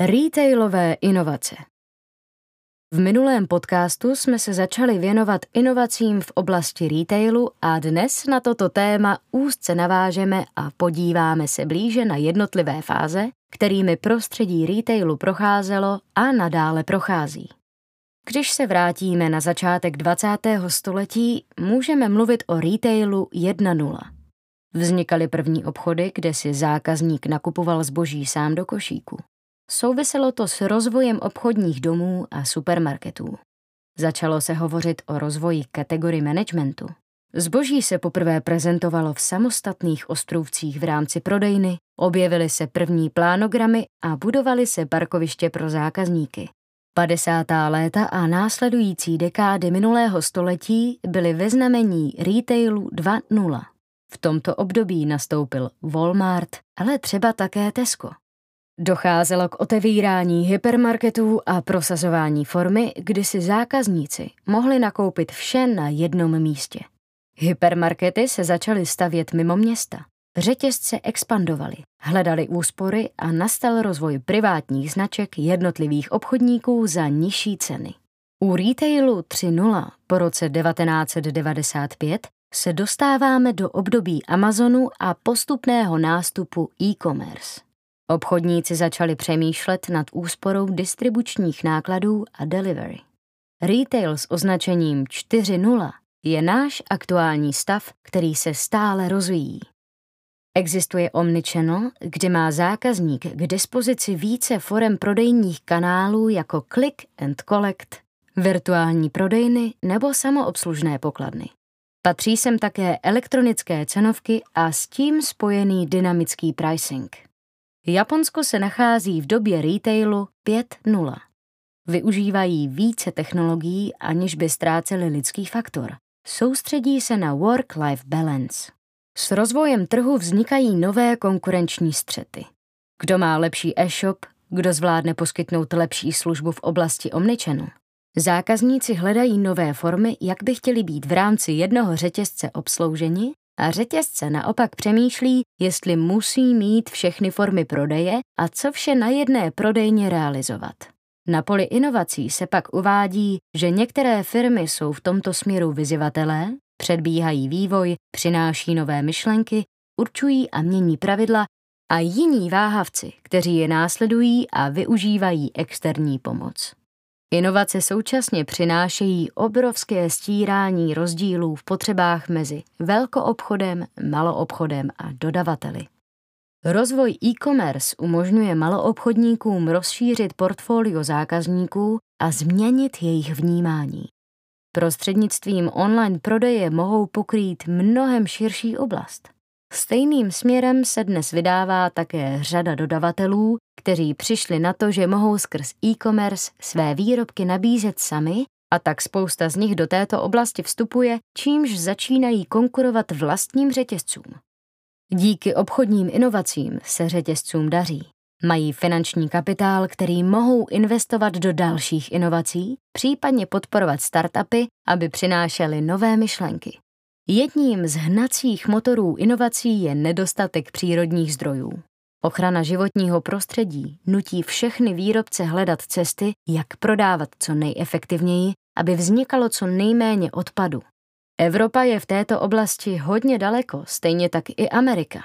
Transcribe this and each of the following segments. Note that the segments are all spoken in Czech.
Retailové inovace V minulém podcastu jsme se začali věnovat inovacím v oblasti retailu a dnes na toto téma úzce navážeme a podíváme se blíže na jednotlivé fáze, kterými prostředí retailu procházelo a nadále prochází. Když se vrátíme na začátek 20. století, můžeme mluvit o retailu 1.0. Vznikaly první obchody, kde si zákazník nakupoval zboží sám do košíku. Souviselo to s rozvojem obchodních domů a supermarketů. Začalo se hovořit o rozvoji kategorii managementu. Zboží se poprvé prezentovalo v samostatných ostrůvcích v rámci prodejny, objevily se první plánogramy a budovaly se parkoviště pro zákazníky. 50. léta a následující dekády minulého století byly ve znamení retailu 2.0. V tomto období nastoupil Walmart, ale třeba také Tesco. Docházelo k otevírání hypermarketů a prosazování formy, kdy si zákazníci mohli nakoupit vše na jednom místě. Hypermarkety se začaly stavět mimo města. Řetězce expandovaly, hledali úspory a nastal rozvoj privátních značek jednotlivých obchodníků za nižší ceny. U retailu 3.0 po roce 1995 se dostáváme do období Amazonu a postupného nástupu e-commerce. Obchodníci začali přemýšlet nad úsporou distribučních nákladů a delivery. Retail s označením 4.0 je náš aktuální stav, který se stále rozvíjí. Existuje Omnichannel, kde má zákazník k dispozici více forem prodejních kanálů jako Click and Collect, virtuální prodejny nebo samoobslužné pokladny. Patří sem také elektronické cenovky a s tím spojený dynamický pricing. Japonsko se nachází v době retailu 5.0. Využívají více technologií, aniž by ztráceli lidský faktor. Soustředí se na work-life balance. S rozvojem trhu vznikají nové konkurenční střety. Kdo má lepší e-shop, kdo zvládne poskytnout lepší službu v oblasti omnichannel. Zákazníci hledají nové formy, jak by chtěli být v rámci jednoho řetězce obslouženi a řetězce naopak přemýšlí, jestli musí mít všechny formy prodeje a co vše na jedné prodejně realizovat. Na poli inovací se pak uvádí, že některé firmy jsou v tomto směru vyzivatelé, předbíhají vývoj, přináší nové myšlenky, určují a mění pravidla a jiní váhavci, kteří je následují a využívají externí pomoc. Inovace současně přinášejí obrovské stírání rozdílů v potřebách mezi velkoobchodem, maloobchodem a dodavateli. Rozvoj e-commerce umožňuje maloobchodníkům rozšířit portfolio zákazníků a změnit jejich vnímání. Prostřednictvím online prodeje mohou pokrýt mnohem širší oblast. Stejným směrem se dnes vydává také řada dodavatelů, kteří přišli na to, že mohou skrz e-commerce své výrobky nabízet sami a tak spousta z nich do této oblasti vstupuje, čímž začínají konkurovat vlastním řetězcům. Díky obchodním inovacím se řetězcům daří. Mají finanční kapitál, který mohou investovat do dalších inovací, případně podporovat startupy, aby přinášely nové myšlenky. Jedním z hnacích motorů inovací je nedostatek přírodních zdrojů. Ochrana životního prostředí nutí všechny výrobce hledat cesty, jak prodávat co nejefektivněji, aby vznikalo co nejméně odpadu. Evropa je v této oblasti hodně daleko, stejně tak i Amerika.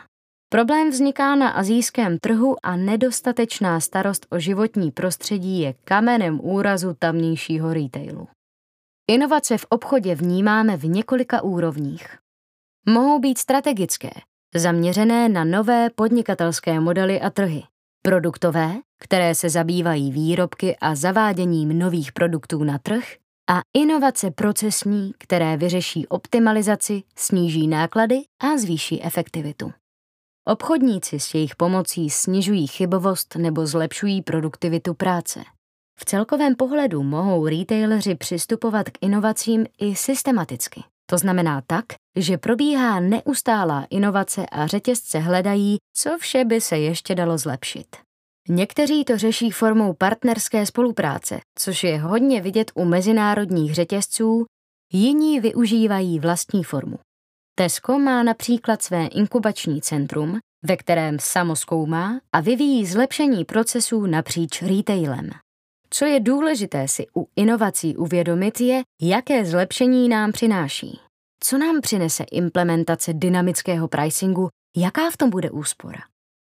Problém vzniká na azijském trhu a nedostatečná starost o životní prostředí je kamenem úrazu tamnějšího retailu. Inovace v obchodě vnímáme v několika úrovních. Mohou být strategické, zaměřené na nové podnikatelské modely a trhy. Produktové, které se zabývají výrobky a zaváděním nových produktů na trh, a inovace procesní, které vyřeší optimalizaci, sníží náklady a zvýší efektivitu. Obchodníci s jejich pomocí snižují chybovost nebo zlepšují produktivitu práce. V celkovém pohledu mohou retaileři přistupovat k inovacím i systematicky. To znamená tak, že probíhá neustálá inovace a řetězce hledají, co vše by se ještě dalo zlepšit. Někteří to řeší formou partnerské spolupráce, což je hodně vidět u mezinárodních řetězců, jiní využívají vlastní formu. Tesco má například své inkubační centrum, ve kterém samoskoumá a vyvíjí zlepšení procesů napříč retailem. Co je důležité si u inovací uvědomit je, jaké zlepšení nám přináší. Co nám přinese implementace dynamického pricingu, jaká v tom bude úspora.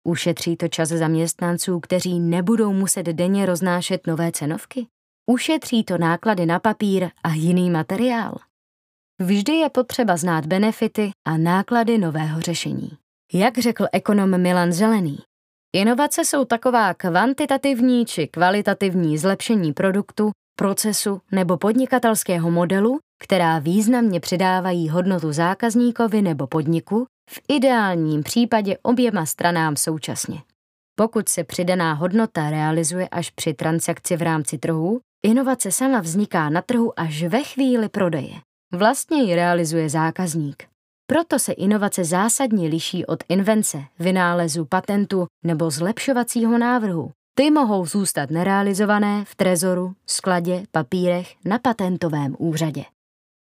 Ušetří to čas zaměstnanců, kteří nebudou muset denně roznášet nové cenovky? Ušetří to náklady na papír a jiný materiál? Vždy je potřeba znát benefity a náklady nového řešení. Jak řekl ekonom Milan Zelený, inovace jsou taková kvantitativní či kvalitativní zlepšení produktu, procesu nebo podnikatelského modelu, která významně přidávají hodnotu zákazníkovi nebo podniku, v ideálním případě oběma stranám současně. Pokud se přidaná hodnota realizuje až při transakci v rámci trhu, inovace sama vzniká na trhu až ve chvíli prodeje. Vlastně ji realizuje zákazník. Proto se inovace zásadně liší od invence, vynálezu, patentu nebo zlepšovacího návrhu. Ty mohou zůstat nerealizované v trezoru, skladě, papírech na patentovém úřadě.